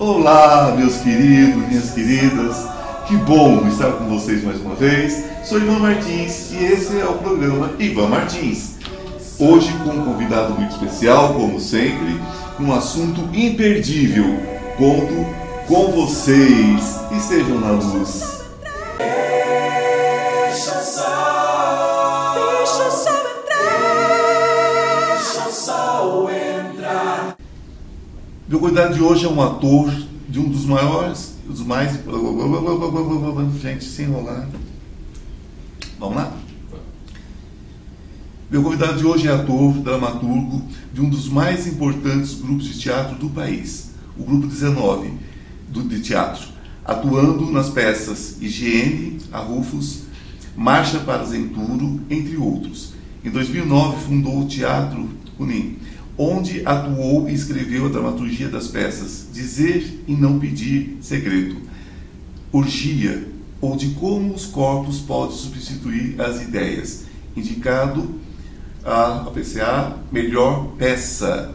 Olá, meus queridos, minhas queridas. Que bom estar com vocês mais uma vez. Sou Ivan Martins e esse é o programa Ivan Martins. Hoje com um convidado muito especial, como sempre, um assunto imperdível. Conto com vocês. Estejam na luz. Meu convidado de hoje é um ator de um dos maiores, dos mais. Gente, sem enrolar. Vamos lá? Meu convidado de hoje é ator, dramaturgo de um dos mais importantes grupos de teatro do país, o Grupo 19 do, de Teatro, atuando nas peças Higiene, a Rufus, Marcha para Zenturo, entre outros. Em 2009 fundou o Teatro Unim, onde atuou e escreveu a dramaturgia das peças Dizer e Não Pedir Segredo, Urgia, ou de como os corpos podem substituir as ideias, indicado a APCA Melhor Peça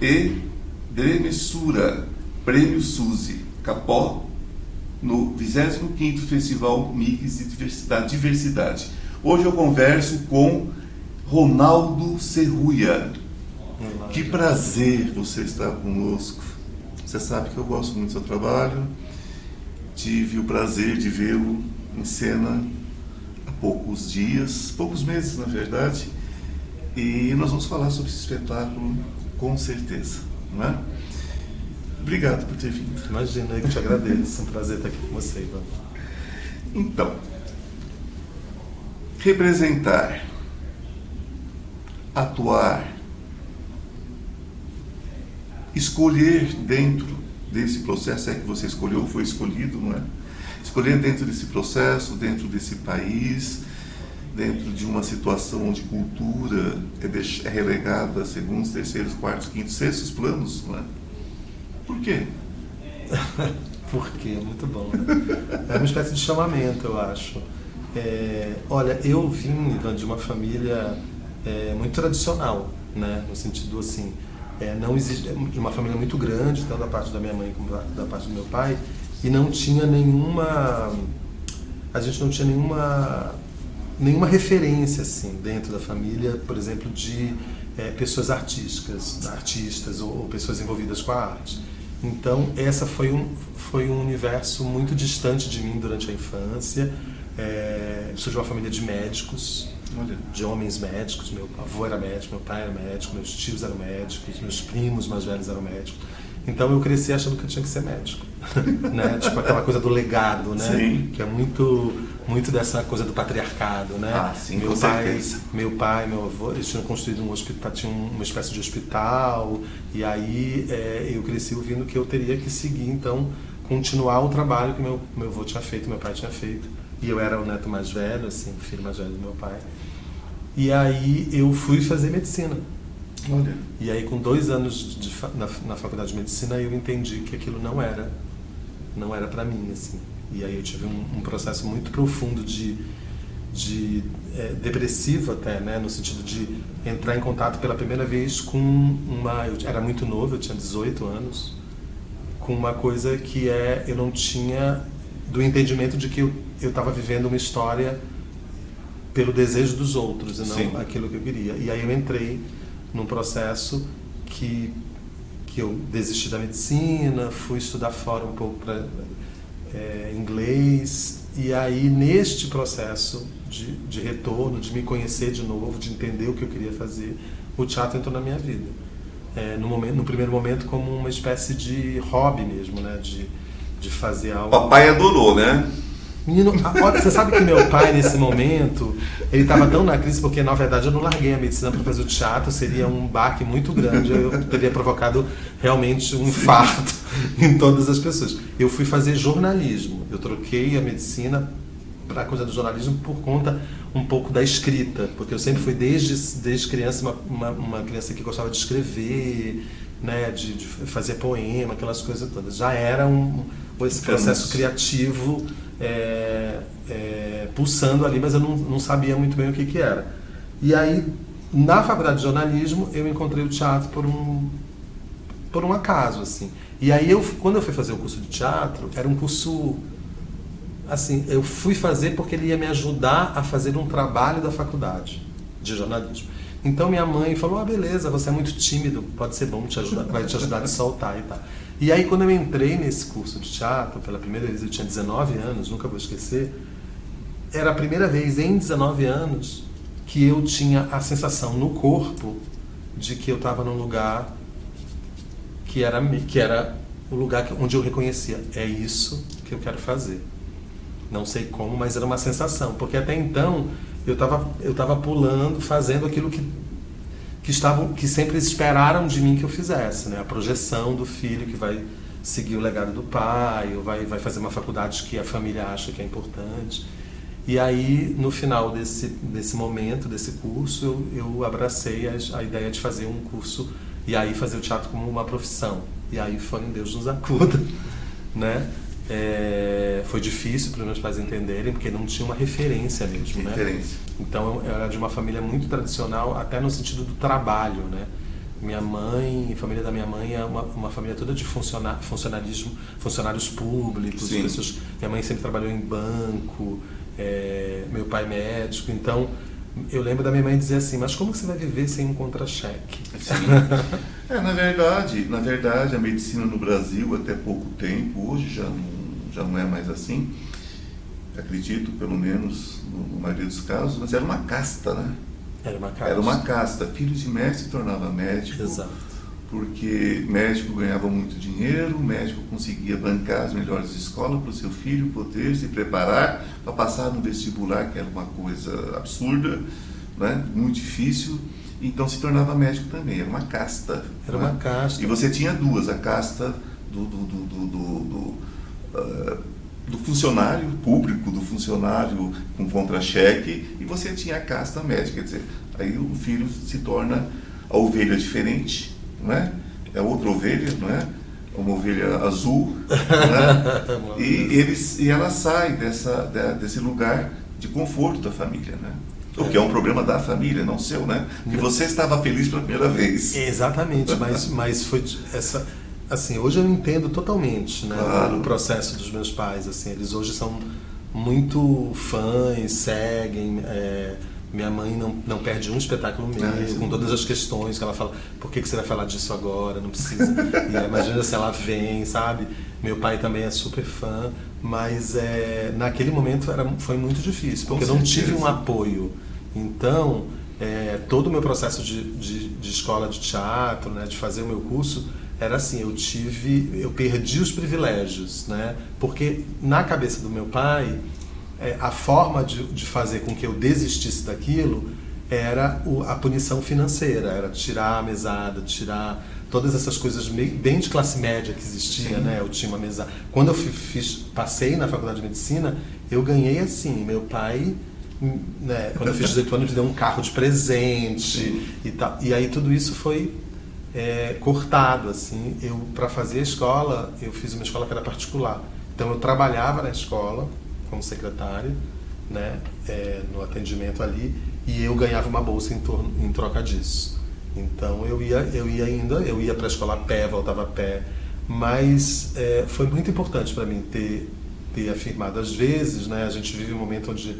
e Dremessura, Prêmio Suzy, Capó, no 25º Festival Mix da Diversidade. Hoje eu converso com Ronaldo Serruia. Que prazer você estar conosco. Você sabe que eu gosto muito do seu trabalho. Tive o prazer de vê-lo em cena há poucos dias, poucos meses na verdade. E nós vamos falar sobre esse espetáculo com certeza, não é? Obrigado por ter vindo. Imagina, eu que te agradeço. É um prazer estar aqui com você, Ivan. Então, representar, atuar, escolher dentro desse processo, é que você escolheu, foi escolhido, não é? Escolher dentro desse processo, dentro desse país, dentro de uma situação onde cultura é, é relegada a segundos, terceiros, quartos, quintos, sextos planos, não é? Por quê? Por quê? Muito bom. né? É uma espécie de chamamento, eu acho. É, olha, eu vim, de uma família é, muito tradicional, né? No sentido assim, é, não existe, de uma família muito grande, tanto da parte da minha mãe como da, parte do meu pai, e não tinha nenhuma, a gente não tinha nenhuma nenhuma referência assim dentro da família, por exemplo, de é, pessoas artísticas, artistas ou, ou pessoas envolvidas com a arte. Então essa foi um foi um universo muito distante de mim durante a infância. É, sou de uma família de médicos, Olha, de homens médicos. Meu avô era médico, meu pai era médico, meus tios eram médicos, meus primos mais velhos eram médicos. Então eu cresci achando que eu tinha que ser médico, né? Tipo aquela coisa do legado, né? Sim. Que é muito muito dessa coisa do patriarcado, né? Ah, sim, meu com pai, certeza. meu pai, meu avô, eles tinham construído um hospital, tinha uma espécie de hospital e aí é, eu cresci ouvindo que eu teria que seguir então continuar o trabalho que meu meu avô tinha feito, meu pai tinha feito e eu era o neto mais velho, assim, o filho mais velho do meu pai. E aí eu fui fazer medicina. olha. E aí, com dois anos de na, na faculdade de medicina, eu entendi que aquilo não era, não era para mim, assim. E aí eu tive um, um processo muito profundo de, de é, depressivo até, né, no sentido de entrar em contato pela primeira vez com uma, eu era muito novo, eu tinha 18 anos, com uma coisa que é, eu não tinha do entendimento de que eu eu estava vivendo uma história pelo desejo dos outros e não Sim. aquilo que eu queria. E aí eu entrei num processo que que eu desisti da medicina, fui estudar fora um pouco para inglês e aí neste processo de, de retorno, de me conhecer de novo, de entender o que eu queria fazer, o teatro entrou na minha vida. É, no, momento, no primeiro momento como uma espécie de hobby mesmo, né? De, de fazer algo. Papai adorou, né? Menino, olha, você sabe que meu pai, nesse momento, ele estava tão na crise, porque na verdade eu não larguei a medicina para fazer o teatro, seria um baque muito grande, eu teria provocado realmente um infarto em todas as pessoas. Eu fui fazer jornalismo, eu troquei a medicina para a coisa do jornalismo por conta um pouco da escrita, porque eu sempre fui desde, desde criança uma, uma, uma criança que gostava de escrever, né, de, de fazer poema, aquelas coisas todas. Já era um, esse processo criativo é, é, pulsando ali, mas eu não, não sabia muito bem o que, que era. E aí, na faculdade de jornalismo, eu encontrei o teatro por um, por um acaso, assim. E aí, eu, quando eu fui fazer o curso de teatro, era um curso. Assim, eu fui fazer porque ele ia me ajudar a fazer um trabalho da faculdade de jornalismo. Então minha mãe falou: Ah, beleza, você é muito tímido, pode ser bom te ajudar, vai te ajudar a soltar e tal. E aí, quando eu entrei nesse curso de teatro, pela primeira vez, eu tinha 19 anos, nunca vou esquecer. Era a primeira vez em 19 anos que eu tinha a sensação no corpo de que eu estava num lugar que era, que era o lugar onde eu reconhecia: é isso que eu quero fazer. Não sei como, mas era uma sensação, porque até então eu estava eu tava pulando, fazendo aquilo que que estavam que sempre esperaram de mim que eu fizesse, né? A projeção do filho que vai seguir o legado do pai, ou vai vai fazer uma faculdade que a família acha que é importante. E aí, no final desse, desse momento, desse curso, eu, eu abracei a, a ideia de fazer um curso e aí fazer o teatro como uma profissão. E aí foi um Deus nos acuda, né? É, foi difícil para os meus pais entenderem, porque não tinha uma referência mesmo, né? referência. né? Então eu era de uma família muito tradicional, até no sentido do trabalho, né? Minha mãe, a família da minha mãe é uma, uma família toda de funcionar, funcionarismo, funcionários públicos. Pessoas, minha mãe sempre trabalhou em banco, é, meu pai médico. Então eu lembro da minha mãe dizer assim: mas como você vai viver sem um contra-cheque? é, na verdade, na verdade a medicina no Brasil até pouco tempo, hoje já não, já não é mais assim. Acredito, pelo menos, no, maioria dos casos, mas era uma casta, né? Era uma casta. Era uma casta. Filho de mestre se tornava médico. Exato. Porque médico ganhava muito dinheiro, médico conseguia bancar as melhores escolas para o seu filho poder se preparar para passar no vestibular, que era uma coisa absurda, né? muito difícil. Então se tornava médico também, era uma casta. Era né? uma casta. E você tinha duas, a casta do, do, do, do, do, do funcionário público, do funcionário com contra-cheque, e você tinha a casta médica. Quer dizer, aí o filho se torna a ovelha diferente, não é? É outra ovelha, não é? Uma ovelha azul, né? e, eles, e ela sai dessa, desse lugar de conforto da família, né? O que é um problema da família, não seu, né? Que você estava feliz pela primeira vez. Exatamente, mas, mas foi essa assim, hoje eu entendo totalmente, né, claro. o processo dos meus pais, assim, eles hoje são muito fãs, seguem, é, minha mãe não, não perde um espetáculo meu, ah, com todas as questões que ela fala, por que, que você vai falar disso agora? Não precisa. e aí, imagina se ela vem, sabe? Meu pai também é super fã, mas é, naquele momento era, foi muito difícil, porque eu não tive um apoio. Então, é, todo o meu processo de, de, de escola de teatro, né, de fazer o meu curso, era assim, eu tive, eu perdi os privilégios, né? Porque na cabeça do meu pai, é, a forma de, de fazer com que eu desistisse daquilo era o, a punição financeira, era tirar a mesada, tirar todas essas coisas bem de classe média que existia, Sim. né? Eu tinha uma mesa. Quando eu fiz, passei na faculdade de medicina, eu ganhei assim, meu pai né, quando eu fiz 18 anos, me deu um carro de presente Sim. e tal. E aí tudo isso foi é, cortado assim. Eu para fazer a escola, eu fiz uma escola que era particular. Então eu trabalhava na escola como secretário, né, é, no atendimento ali, e eu ganhava uma bolsa em, torno, em troca disso. Então eu ia, eu ia ainda, eu ia para a escola a pé, voltava a pé, mas é, foi muito importante para mim ter ter afirmado. Às vezes, né, a gente vive um momento onde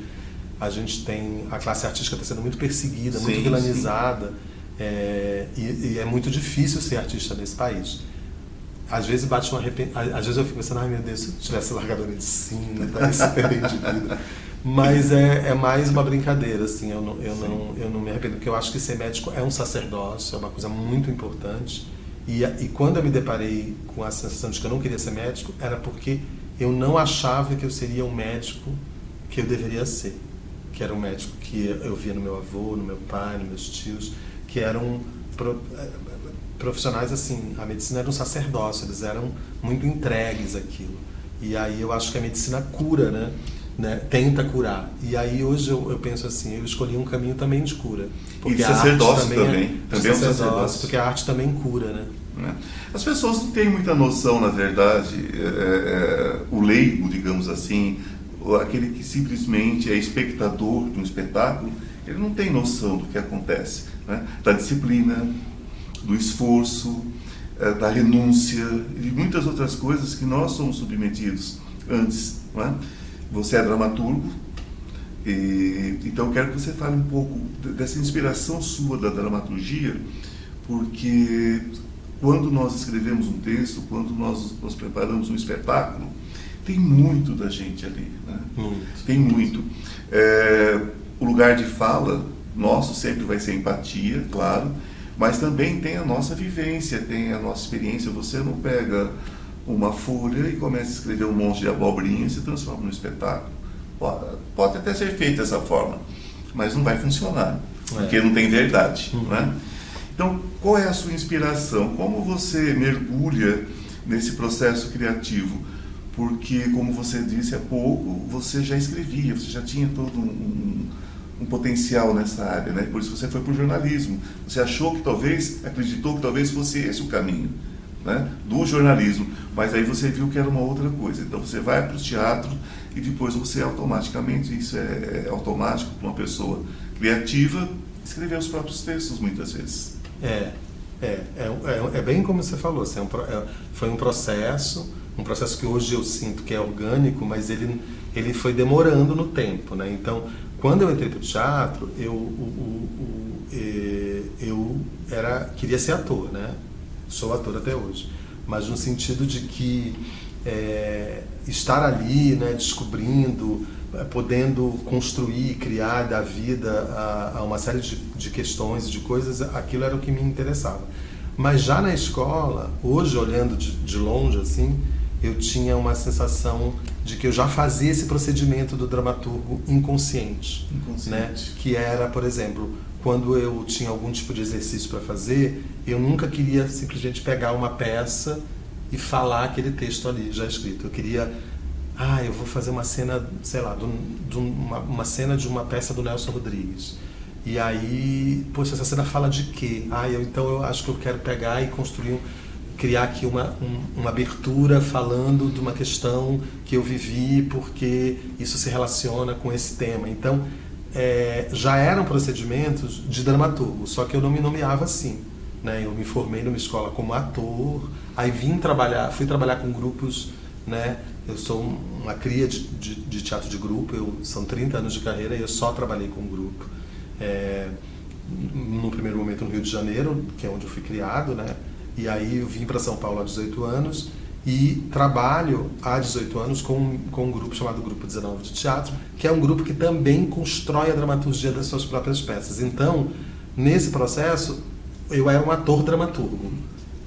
a gente tem a classe artística está sendo muito perseguida, sim, muito vilanizada. Sim é, e, e, é muito difícil ser artista nesse país. Às vezes bate um arrependimento. Às vezes eu fico pensando, ai meu Deus, se eu tivesse largado a medicina, estaria super bem de vida. Mas é, é, mais uma brincadeira, assim, eu não, eu, não, eu não me arrependo, porque eu acho que ser médico é um sacerdócio, é uma coisa muito importante. E, e quando eu me deparei com a sensação de que eu não queria ser médico, era porque eu não achava que eu seria um médico que eu deveria ser. Que era um médico que eu via no meu avô, no meu pai, nos meus tios que eram profissionais assim, a medicina era um sacerdócio, eles eram muito entregues àquilo. E aí eu acho que a medicina cura, né? né? Tenta curar. E aí hoje eu, eu, penso assim, eu escolhi um caminho também de cura. Porque e de sacerdócio também. Também, é, também é um sacerdócio. Porque a arte também cura, né? né? As pessoas não têm muita noção, na verdade, é, é, o leigo, digamos assim, aquele que simplesmente é espectador de um espetáculo, ele não tem noção do que acontece né? da disciplina, do esforço, é, da renúncia e muitas outras coisas que nós somos submetidos antes. É? Você é dramaturgo, e, então eu quero que você fale um pouco dessa inspiração sua da dramaturgia, porque quando nós escrevemos um texto, quando nós, nós preparamos um espetáculo, tem muito da gente ali. Né? Muito. Tem muito. É, o lugar de fala nosso sempre vai ser empatia, claro, mas também tem a nossa vivência, tem a nossa experiência. Você não pega uma folha e começa a escrever um monte de abobrinha e se transforma num espetáculo. Pode, pode até ser feito dessa forma, mas não vai funcionar, é. porque não tem verdade. Uhum. Né? Então, qual é a sua inspiração? Como você mergulha nesse processo criativo? Porque, como você disse há pouco, você já escrevia, você já tinha todo um, um, um potencial nessa área, né? Por isso você foi para o jornalismo. Você achou que talvez, acreditou que talvez fosse esse o caminho, né? Do jornalismo. Mas aí você viu que era uma outra coisa. Então você vai para o teatro e depois você automaticamente, isso é, é automático para uma pessoa criativa, escrever os próprios textos muitas vezes. É, é, é, é, é bem como você falou, assim, é um, é, foi um processo, um processo que hoje eu sinto que é orgânico, mas ele, ele foi demorando no tempo, né? Então, quando eu entrei para o teatro, eu, o, o, o, eu era, queria ser ator, né? Sou ator até hoje, mas no sentido de que é, estar ali, né, descobrindo, é, podendo construir, criar, dar vida a, a uma série de, de questões, de coisas, aquilo era o que me interessava. Mas já na escola, hoje olhando de, de longe assim, eu tinha uma sensação de que eu já fazia esse procedimento do dramaturgo inconsciente, inconsciente. Né? que era, por exemplo, quando eu tinha algum tipo de exercício para fazer, eu nunca queria simplesmente pegar uma peça e falar aquele texto ali já escrito. Eu queria, ah, eu vou fazer uma cena, sei lá, de uma, uma cena de uma peça do Nelson Rodrigues. E aí, poxa, essa cena fala de quê? Ah, eu, então eu acho que eu quero pegar e construir, um, criar aqui uma, um, uma abertura falando de uma questão que eu vivi, porque isso se relaciona com esse tema. Então, é, já eram procedimentos de dramaturgo, só que eu não me nomeava assim. Né? Eu me formei numa escola como ator, aí vim trabalhar, fui trabalhar com grupos, né? Eu sou uma cria de, de, de teatro de grupo, eu, são 30 anos de carreira e eu só trabalhei com grupo. É, no primeiro momento no Rio de Janeiro, que é onde eu fui criado, né? E aí eu vim para São Paulo há 18 anos e trabalho há 18 anos com, com um grupo chamado Grupo 19 de Teatro, que é um grupo que também constrói a dramaturgia das suas próprias peças. Então, nesse processo, eu era um ator dramaturgo.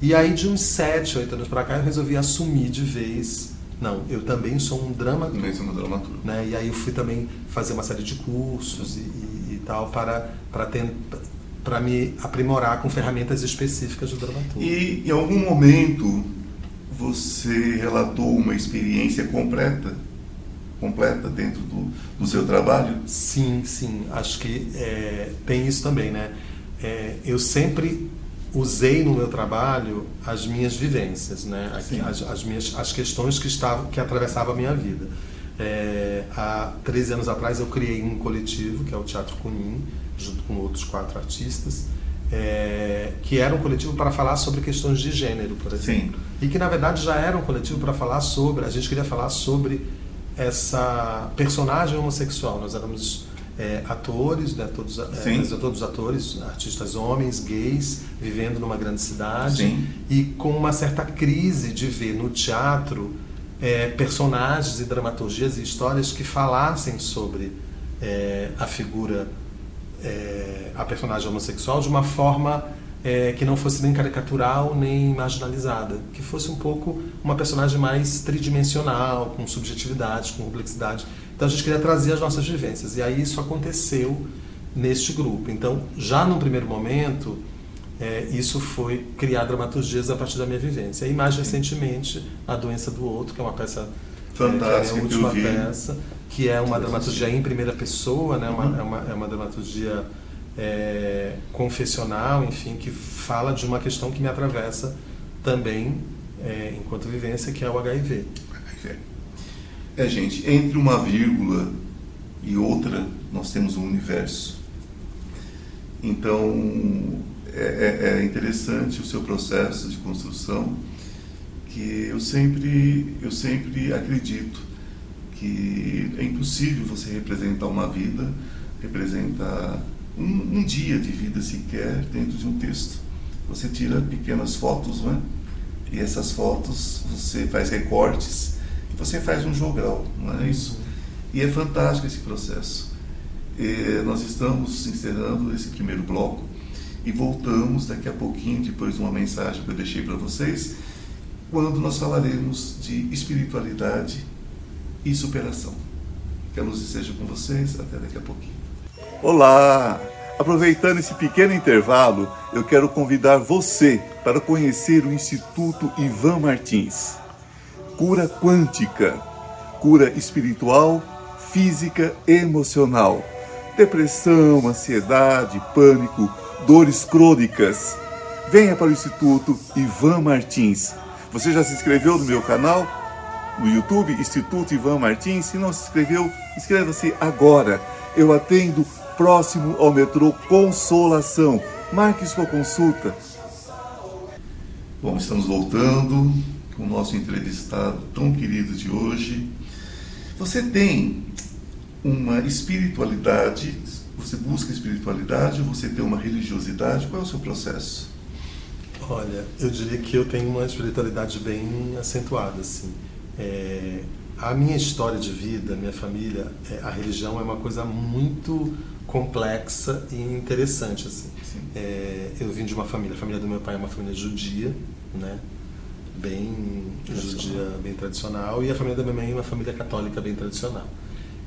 E aí, de uns 7, 8 anos para cá, eu resolvi assumir de vez. Não, eu também sou um dramaturgo. Também sou um dramaturgo. Né? E aí eu fui também fazer uma série de cursos e, e, e tal para, para, para me aprimorar com ferramentas específicas do dramaturgo. E em algum momento você relatou uma experiência completa completa dentro do, do seu trabalho? Sim, sim. Acho que é, tem isso também, né? é, eu sempre usei no meu trabalho as minhas vivências, né? As, as, minhas as questões que estavam que atravessavam a minha vida. É, há 13 anos atrás eu criei um coletivo que é o Teatro Cunim, junto com outros quatro artistas, é, que era um coletivo para falar sobre questões de gênero, por exemplo, Sim. e que na verdade já era um coletivo para falar sobre, a gente queria falar sobre essa personagem homossexual. Nós éramos é, atores, né, todos, é, todos atores, artistas homens, gays, vivendo numa grande cidade Sim. e com uma certa crise de ver no teatro é, personagens e dramaturgias e histórias que falassem sobre é, a figura, é, a personagem homossexual de uma forma é, que não fosse nem caricatural nem marginalizada, que fosse um pouco uma personagem mais tridimensional, com subjetividade, com complexidade. Então a gente queria trazer as nossas vivências. E aí isso aconteceu neste grupo. Então, já no primeiro momento, é, isso foi criar dramaturgias a partir da minha vivência. E mais recentemente, A Doença do Outro, que é uma peça fantástica, é, é a última peça, que é uma dramaturgia em primeira pessoa, né? Uma, uhum. é, uma, é uma dramaturgia é, confessional, enfim, que fala de uma questão que me atravessa também é, enquanto vivência, que é o HIV. É, gente, entre uma vírgula e outra, nós temos um universo. Então, é, é, é interessante o seu processo de construção, que eu sempre, eu sempre acredito que é impossível você representar uma vida, representar um, um, dia de vida sequer dentro de um texto. Você tira pequenas fotos, né? E essas fotos você faz recortes e você faz um jogral, não é isso? E é fantástico esse processo. E nós estamos encerrando esse primeiro bloco e voltamos daqui a pouquinho, depois de uma mensagem que eu deixei para vocês, quando nós falaremos de espiritualidade e superação. Que a luz esteja com vocês. Até daqui a pouquinho. Olá! Aproveitando esse pequeno intervalo, eu quero convidar você para conhecer o Instituto Ivan Martins. Cura quântica, cura espiritual, física e emocional. Depressão, ansiedade, pânico, dores crônicas. Venha para o Instituto Ivan Martins. Você já se inscreveu no meu canal? No YouTube, Instituto Ivan Martins. Se não se inscreveu, inscreva-se agora. Eu atendo próximo ao metrô Consolação. Marque sua consulta. Bom, estamos voltando com o nosso entrevistado tão querido de hoje. Você tem uma espiritualidade, você busca espiritualidade você tem uma religiosidade? Qual é o seu processo? Olha, eu diria que eu tenho uma espiritualidade bem acentuada, assim. É, a minha história de vida, minha família, é, a religião é uma coisa muito complexa e interessante assim. É, eu vim de uma família, a família do meu pai é uma família judia, né? Bem judia, bem tradicional, e a família da minha mãe é uma família católica bem tradicional.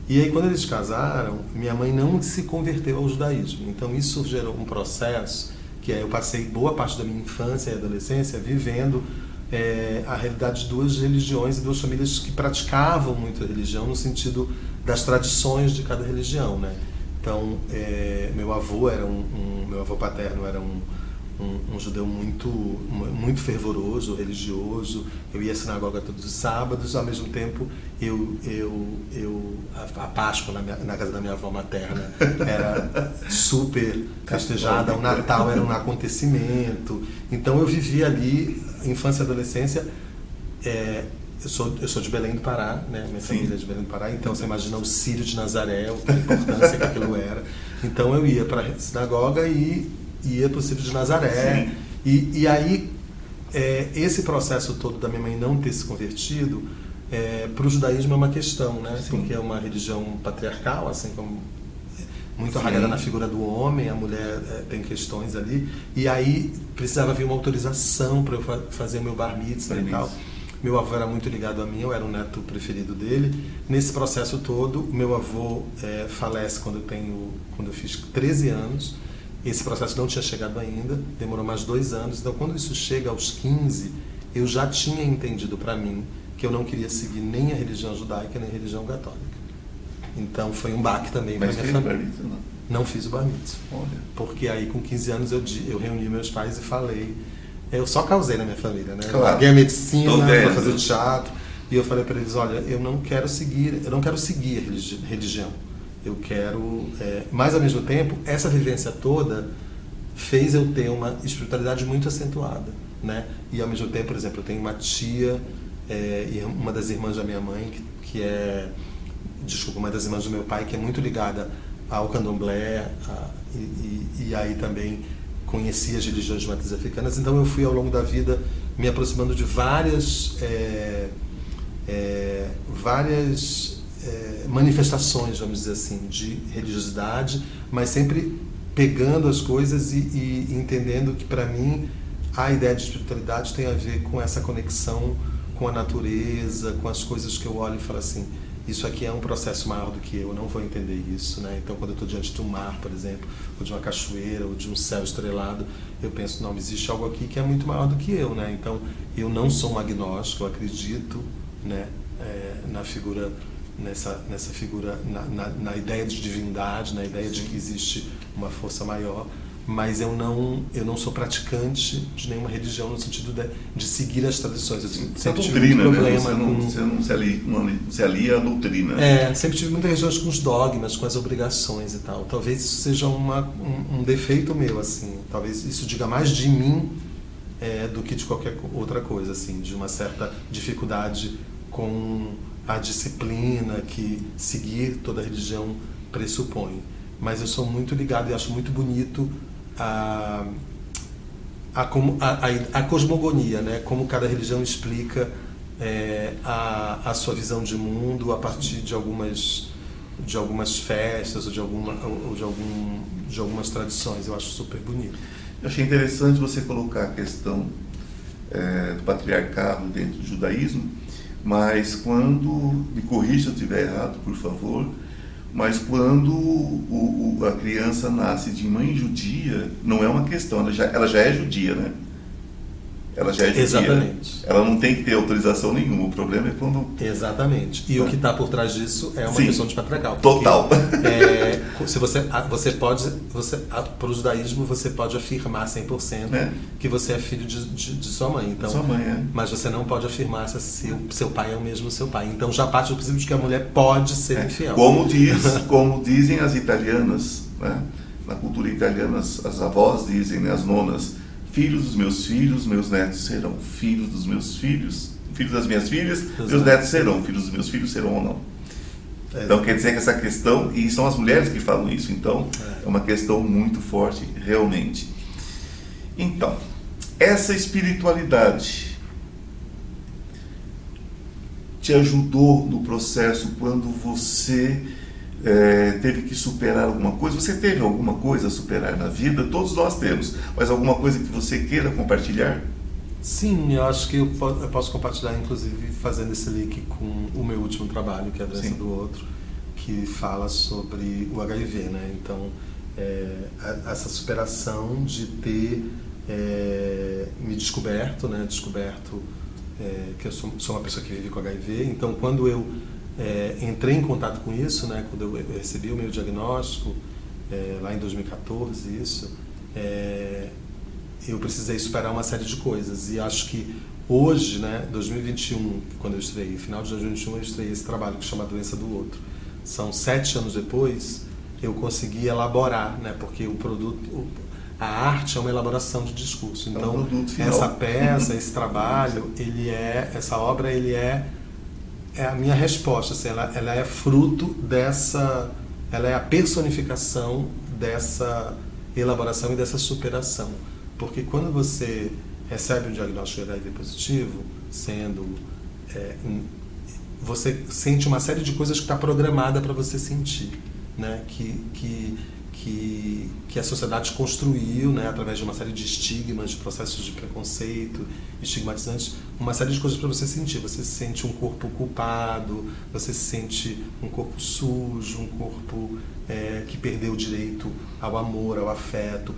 E aí quando eles casaram, minha mãe não se converteu ao judaísmo. Então isso gerou um processo que é, eu passei boa parte da minha infância e adolescência vivendo é, a realidade de duas religiões e duas famílias que praticavam muito a religião no sentido das tradições de cada religião, né? Então, é, meu avô era um, um, meu avô paterno era um, um, um, judeu muito muito fervoroso, religioso. Eu ia à sinagoga todos os sábados. Ao mesmo tempo, eu eu eu a, a Páscoa na, minha, na, casa da minha avó materna era super festejada. O Natal era um acontecimento. Então, eu vivia ali infância e adolescência, é, eu, sou, eu sou de Belém do Pará, né? minha Sim. família é de Belém do Pará, então você imagina o Sírio de Nazaré, a importância que aquilo era. Então eu ia para a sinagoga e ia para o de Nazaré. E, e aí, é, esse processo todo da minha mãe não ter se convertido, é, para o judaísmo é uma questão, né? Sim. Porque é uma religião patriarcal, assim como muito arraigada na figura do homem, a mulher é, tem questões ali. E aí precisava vir uma autorização para eu fa fazer meu bar mitzvah bar e tal. Meu avô era muito ligado a mim, eu era o neto preferido dele. Nesse processo todo, meu avô é, falece quando eu tenho, quando eu fiz 13 anos. Esse processo não tinha chegado ainda, demorou mais dois anos. Então, quando isso chega aos 15, eu já tinha entendido para mim que eu não queria seguir nem a religião judaica nem a religião católica. Então foi um baque também para minha família. não? não fiz o bar. Olha. Porque aí com 15 anos eu, eu reuni meus pais e falei. Eu só causei na minha família, né? Claro. Larguei a medicina para fazer teatro. E eu falei para eles, olha, eu não quero seguir, eu não quero seguir a religião. Eu quero, é, mas ao mesmo tempo, essa vivência toda fez eu ter uma espiritualidade muito acentuada, né? E ao mesmo tempo, por exemplo, eu tenho uma tia, é, uma das irmãs da minha mãe que, que é desculpa, uma das irmãs do meu pai, que é muito ligada ao candomblé, a, e, e, e, aí também conheci as religiões de matriz africanas. Então eu fui ao longo da vida me aproximando de várias, é, é, várias é, manifestações, vamos dizer assim, de religiosidade, mas sempre pegando as coisas e, e entendendo que para mim a ideia de espiritualidade tem a ver com essa conexão com a natureza, com as coisas que eu olho e falo assim, isso aqui é um processo maior do que eu, não vou entender isso, né? Então, quando eu estou diante de um mar, por exemplo, ou de uma cachoeira, ou de um céu estrelado, eu penso, não, existe algo aqui que é muito maior do que eu, né? Então, eu não sou um agnóstico, eu acredito, né, é, na figura nessa nessa figura na, na, na, ideia de divindade, na ideia de que existe uma força maior, mas eu não eu não sou praticante de nenhuma religião no sentido de, de seguir as tradições. Eu sempre tive doutrina, muito né? problema né? você, não, com... você não se alia, não se alia à doutrina. É, sempre tive muitas religiões com os dogmas, com as obrigações e tal. Talvez isso seja uma, um, um defeito meu, assim. Talvez isso diga mais de mim é, do que de qualquer outra coisa, assim, de uma certa dificuldade com a disciplina que seguir toda religião pressupõe. Mas eu sou muito ligado e acho muito bonito a, a, a, a cosmogonia, né? como cada religião explica é, a, a sua visão de mundo a partir de algumas de algumas festas ou de alguma ou de algum de algumas tradições eu acho super bonito eu achei interessante você colocar a questão é, do patriarcado dentro do judaísmo mas quando me corrija se eu estiver errado por favor mas quando o, o, a criança nasce de mãe judia, não é uma questão, ela já, ela já é judia, né? Ela já é judia. Exatamente. Ela não tem que ter autorização nenhuma. O problema é quando. Exatamente. E o que está por trás disso é uma Sim. questão de patriarcal. Total. É, se você, você pode. Você, para o judaísmo, você pode afirmar 100% é. que você é filho de, de, de sua mãe. Então, sua mãe, é. Mas você não pode afirmar se seu, seu pai é o mesmo seu pai. Então já parte do princípio de que a mulher pode ser é. infiel. Como, diz, como dizem as italianas, né? na cultura italiana, as, as avós dizem, né? as nonas filhos dos meus filhos, meus netos serão filhos dos meus filhos, filhos das minhas filhas, Exato. meus netos serão, filhos dos meus filhos serão ou não. É. Então quer dizer que essa questão, e são as mulheres que falam isso, então é, é uma questão muito forte, realmente. Então, essa espiritualidade te ajudou no processo quando você é, teve que superar alguma coisa. Você teve alguma coisa a superar na vida? Todos nós temos. Mas alguma coisa que você queira compartilhar? Sim, eu acho que eu posso compartilhar, inclusive, fazendo esse link com o meu último trabalho, que é a doença Sim. do outro, que fala sobre o HIV, né? Então, é, essa superação de ter é, me descoberto, né? Descoberto é, que eu sou, sou uma pessoa que vive com HIV. Então, quando eu é, entrei em contato com isso, né, quando eu recebi o meu diagnóstico, é, lá em 2014, isso, é, eu precisei superar uma série de coisas. E acho que hoje, né, 2021, quando eu estreiei, final de 2021, eu estreiei esse trabalho que chama Doença do Outro. São sete anos depois, eu consegui elaborar, né, porque o produto, a arte é uma elaboração de discurso. Então, é um então, essa peça, esse trabalho, ele é, essa obra, ele é é a minha resposta, assim, ela, ela é fruto dessa, ela é a personificação dessa elaboração e dessa superação. Porque quando você recebe um diagnóstico de HIV positivo, sendo é, você sente uma série de coisas que está programada para você sentir, né? Que, que que, que a sociedade construiu, né, através de uma série de estigmas, de processos de preconceito, estigmatizantes, uma série de coisas para você sentir. Você se sente um corpo culpado, você se sente um corpo sujo, um corpo é, que perdeu o direito ao amor, ao afeto.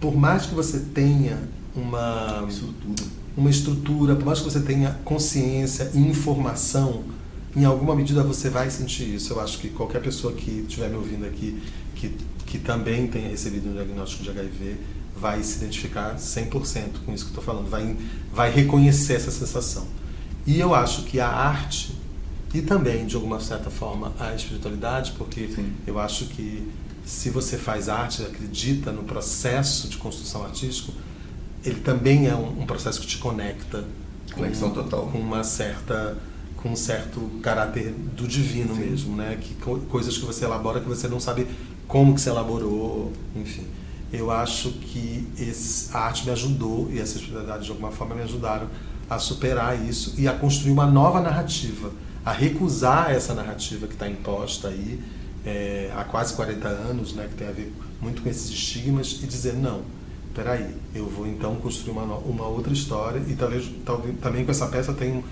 Por mais que você tenha uma estrutura, uma estrutura por mais que você tenha consciência e informação, em alguma medida você vai sentir isso. Eu acho que qualquer pessoa que estiver me ouvindo aqui que que também tenha recebido um diagnóstico de HIV vai se identificar 100% com isso que estou falando, vai, vai reconhecer essa sensação. E eu acho que a arte, e também, de alguma certa forma, a espiritualidade, porque Sim. eu acho que se você faz arte, acredita no processo de construção artística, ele também é um, um processo que te conecta Conexão com, total. com uma certa com um certo caráter do divino Sim. mesmo, né? Que coisas que você elabora que você não sabe como que se elaborou, enfim. Eu acho que esse, a arte me ajudou e essa espiritualidade de alguma forma me ajudaram a superar isso e a construir uma nova narrativa, a recusar essa narrativa que está imposta aí é, há quase 40 anos, né, que tem a ver muito com esses estigmas e dizer não, peraí, eu vou então construir uma, uma outra história e talvez, talvez também com essa peça tem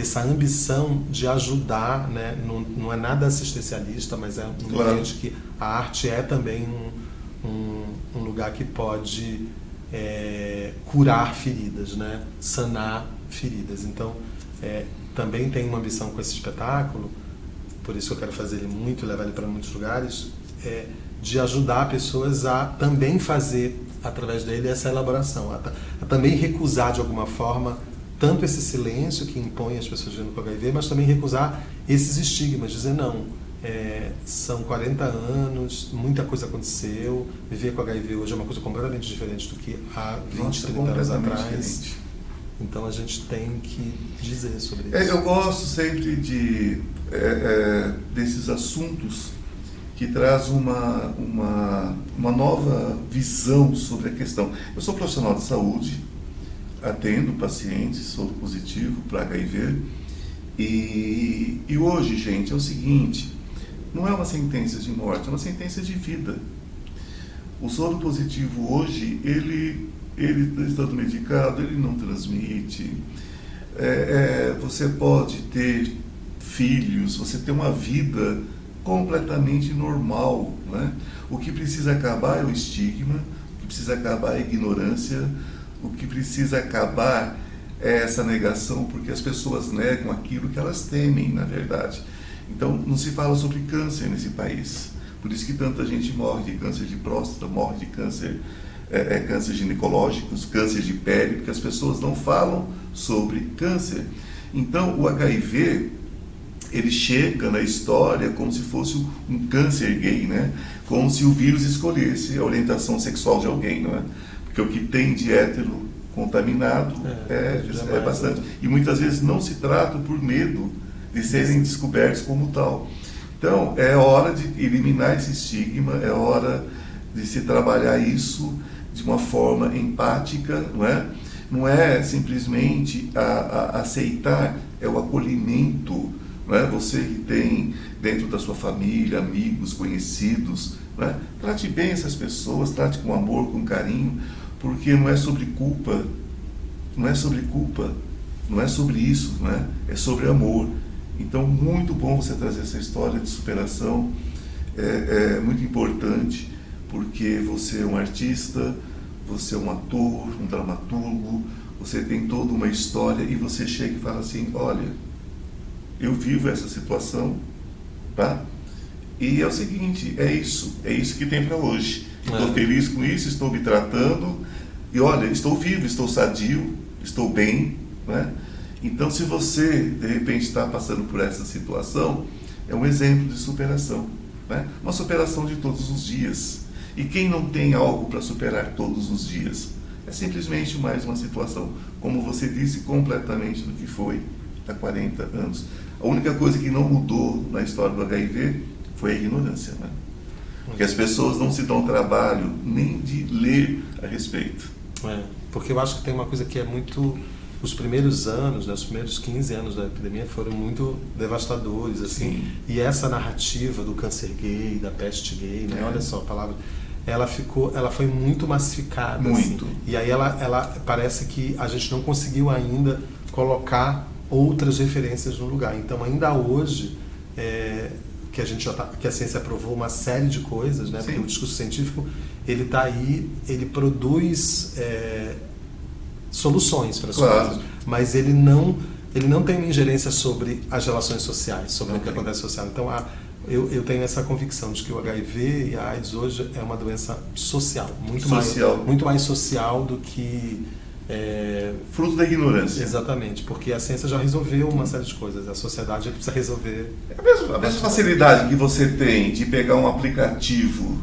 essa ambição de ajudar, né? não, não é nada assistencialista, mas é um claro. ambiente que a arte é também um, um, um lugar que pode é, curar feridas, né? sanar feridas. Então, é, também tem uma ambição com esse espetáculo, por isso eu quero fazer ele muito, levar ele para muitos lugares, é, de ajudar pessoas a também fazer através dele essa elaboração, a, a também recusar de alguma forma tanto esse silêncio que impõe as pessoas vivendo com HIV, mas também recusar esses estigmas, dizer não, é, são 40 anos, muita coisa aconteceu, viver com HIV hoje é uma coisa completamente diferente do que há 20, Nossa, 30 anos atrás. Diferente. Então a gente tem que dizer sobre é, isso. É, eu gosto sempre de é, é, desses assuntos que traz uma, uma, uma nova visão sobre a questão. Eu sou profissional de saúde, atendo pacientes, sou positivo para HIV. E, e hoje, gente, é o seguinte: não é uma sentença de morte, é uma sentença de vida. O soro positivo hoje, ele, ele estando medicado, ele não transmite. É, é, você pode ter filhos, você ter uma vida completamente normal. Né? O que precisa acabar é o estigma, o que precisa acabar é a ignorância, o que precisa acabar é essa negação, porque as pessoas negam aquilo que elas temem, na verdade. Então, não se fala sobre câncer nesse país. Por isso que tanta gente morre de câncer de próstata, morre de câncer, é, é, câncer ginecológicos, câncer de pele, porque as pessoas não falam sobre câncer. Então, o HIV, ele chega na história como se fosse um câncer gay, né? Como se o vírus escolhesse a orientação sexual de alguém, não é? Porque o que tem de hétero contaminado é, é, é bastante. E muitas vezes não se trata por medo de serem descobertos como tal. Então, é hora de eliminar esse estigma, é hora de se trabalhar isso de uma forma empática, não é? Não é simplesmente a, a aceitar, é o acolhimento, não é? Você que tem dentro da sua família, amigos, conhecidos, não é? Trate bem essas pessoas, trate com amor, com carinho, porque não é sobre culpa, não é sobre culpa, não é sobre isso, não é? É sobre amor. Então, muito bom você trazer essa história de superação. É, é, muito importante, porque você é um artista, você é um ator, um dramaturgo, você tem toda uma história e você chega e fala assim: olha, eu vivo essa situação, tá? E é o seguinte: é isso, é isso que tem para hoje. Estou é. feliz com isso, estou me tratando e olha, estou vivo, estou sadio, estou bem, né? Então, se você, de repente, está passando por essa situação, é um exemplo de superação. Né? Uma superação de todos os dias. E quem não tem algo para superar todos os dias? É simplesmente mais uma situação, como você disse, completamente do que foi há 40 anos. A única coisa que não mudou na história do HIV foi a ignorância. Né? Porque as pessoas não se dão trabalho nem de ler a respeito. É, porque eu acho que tem uma coisa que é muito os primeiros anos, né, os primeiros 15 anos da epidemia foram muito devastadores, assim. Sim. E essa narrativa do câncer gay, da peste gay, né, é. olha só a palavra, ela ficou, ela foi muito massificada, assim. muito. Assim. E aí ela, ela parece que a gente não conseguiu ainda colocar outras referências no lugar. Então ainda hoje é, que a gente já tá, que a ciência provou uma série de coisas, né? Sim. Porque o discurso científico ele está aí, ele produz é, soluções para as claro. coisas, mas ele não ele não tem uma ingerência sobre as relações sociais, sobre okay. o que acontece social. Então, a, eu, eu, tenho essa convicção de que o HIV e a AIDS hoje é uma doença social, muito, social. Mais, muito mais social do que. É... Fruto da ignorância. Exatamente, porque a ciência já resolveu uma série de coisas, a sociedade precisa resolver. É a mesma, a mesma facilidade que você tem de pegar um aplicativo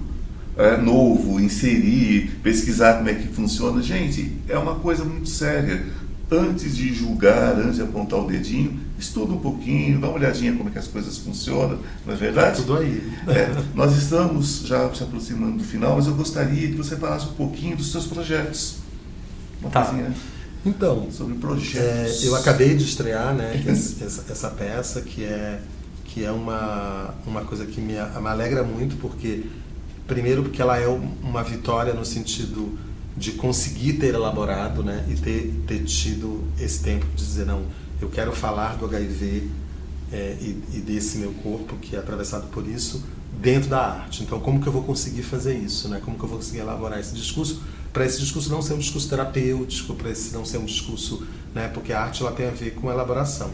é, novo, inserir, pesquisar como é que funciona. Gente, é uma coisa muito séria. Antes de julgar, antes de apontar o dedinho, estuda um pouquinho, dá uma olhadinha como é que as coisas funcionam, não é verdade? Tudo aí. É, nós estamos já se aproximando do final, mas eu gostaria que você falasse um pouquinho dos seus projetos. Uma tá. coisinha então, sobre projetos. É, eu acabei de estrear né, essa, essa, peça, que é, que é uma, uma coisa que me, me alegra muito, porque Primeiro porque ela é uma vitória no sentido de conseguir ter elaborado né, e ter, ter tido esse tempo de dizer, não, eu quero falar do HIV é, e, e, desse meu corpo que é atravessado por isso dentro da arte. Então, como que eu vou conseguir fazer isso? Né? Como que eu vou conseguir elaborar esse discurso? Para esse discurso não ser um discurso terapêutico, para esse não ser um discurso... Né, porque a arte ela tem a ver com elaboração.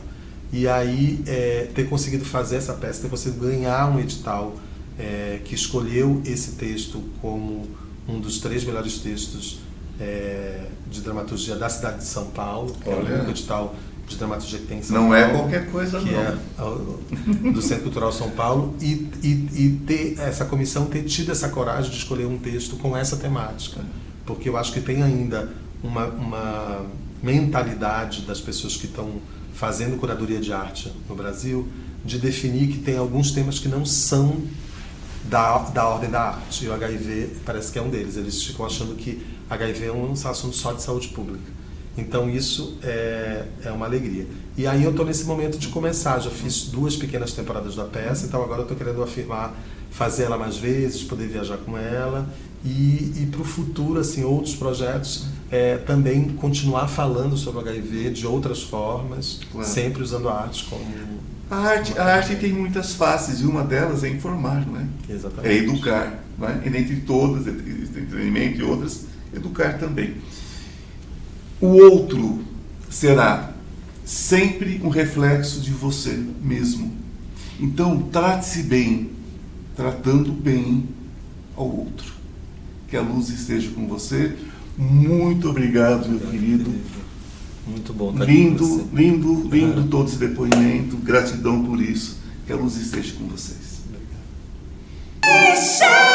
E aí, é, ter conseguido fazer essa peça, ter conseguido ganhar um edital é, que escolheu esse texto como um dos três melhores textos é, de dramaturgia da cidade de São Paulo, que é o Olha. único edital de dramaturgia que tem em São Não Paulo. é qualquer coisa, que não. é do Centro Cultural São Paulo, e, e, e ter essa comissão ter tido essa coragem de escolher um texto com essa temática. Porque eu acho que tem ainda uma, uma mentalidade das pessoas que estão fazendo curadoria de arte no Brasil de definir que tem alguns temas que não são da, da ordem da arte. E o HIV parece que é um deles. Eles ficam achando que HIV é um assunto só de saúde pública. Então isso é, é uma alegria. E aí eu estou nesse momento de começar. Já fiz duas pequenas temporadas da peça, então agora eu estou querendo afirmar, fazer ela mais vezes, poder viajar com ela e, e para o futuro, assim, outros projetos, é, também continuar falando sobre o HIV de outras formas, Claro. sempre usando a arte como A arte, a arte tem muitas faces e uma delas é informar, não é? exatamente É educar, não é? E dentre todas, entre entretenimento e outras, educar também. O outro será sempre um reflexo de você mesmo. Então, trate-se bem, tratando bem ao outro. Que a luz esteja com você. Muito obrigado, meu querido. Muito bom estar aqui com Lindo, você. lindo, lindo todo esse depoimento. Gratidão por isso. Que a luz esteja com vocês. Deixa